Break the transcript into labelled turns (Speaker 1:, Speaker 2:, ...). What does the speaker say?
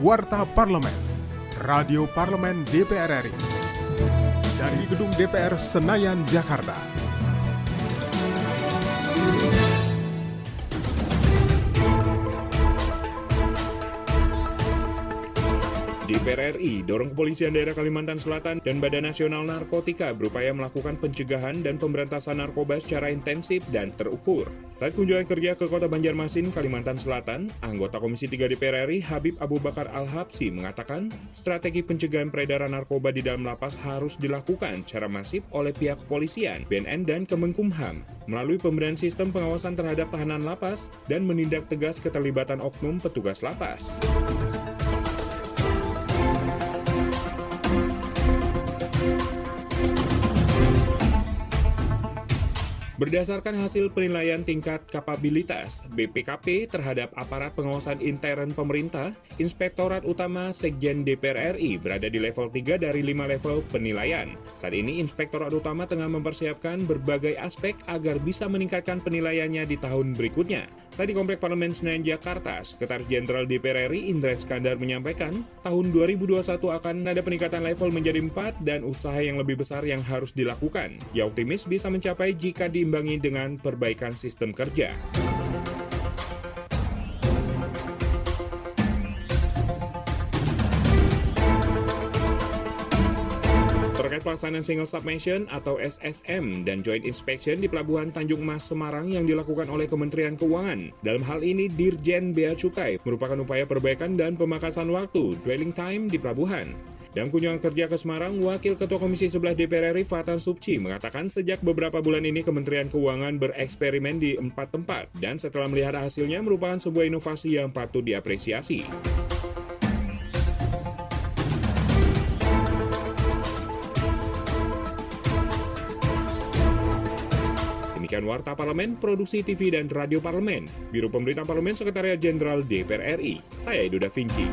Speaker 1: Warta Parlemen, Radio Parlemen DPR RI. Dari Gedung DPR Senayan, Jakarta.
Speaker 2: DPR RI dorong kepolisian daerah Kalimantan Selatan dan Badan Nasional Narkotika berupaya melakukan pencegahan dan pemberantasan narkoba secara intensif dan terukur. Saat kunjungan kerja ke kota Banjarmasin, Kalimantan Selatan, anggota Komisi 3 DPR RI Habib Abu Bakar Al-Habsi mengatakan strategi pencegahan peredaran narkoba di dalam lapas harus dilakukan secara masif oleh pihak kepolisian, BNN, dan Kemenkumham melalui pemberian sistem pengawasan terhadap tahanan lapas dan menindak tegas keterlibatan oknum petugas lapas. Berdasarkan hasil penilaian tingkat kapabilitas BPKP terhadap aparat pengawasan intern pemerintah, Inspektorat Utama Sekjen DPR RI berada di level 3 dari 5 level penilaian. Saat ini Inspektorat Utama tengah mempersiapkan berbagai aspek agar bisa meningkatkan penilaiannya di tahun berikutnya. Saat di Komplek Parlemen Senayan Jakarta, Sekretaris Jenderal DPR RI Indra Skandar menyampaikan, tahun 2021 akan ada peningkatan level menjadi 4 dan usaha yang lebih besar yang harus dilakukan. Ia optimis bisa mencapai jika di diimbangi dengan perbaikan sistem kerja. Terkait pelaksanaan single submission atau SSM dan joint inspection di Pelabuhan Tanjung Mas Semarang yang dilakukan oleh Kementerian Keuangan. Dalam hal ini, Dirjen Bea Cukai merupakan upaya perbaikan dan pemangkasan waktu dwelling time di pelabuhan. Dalam kunjungan kerja ke Semarang, Wakil Ketua Komisi 11 DPR RI Fatan Subci mengatakan sejak beberapa bulan ini Kementerian Keuangan bereksperimen di empat tempat dan setelah melihat hasilnya merupakan sebuah inovasi yang patut diapresiasi. Demikian Warta Parlemen, Produksi TV dan Radio Parlemen, Biro Pemerintahan Parlemen Sekretariat Jenderal DPR RI. Saya Edo Da Vinci.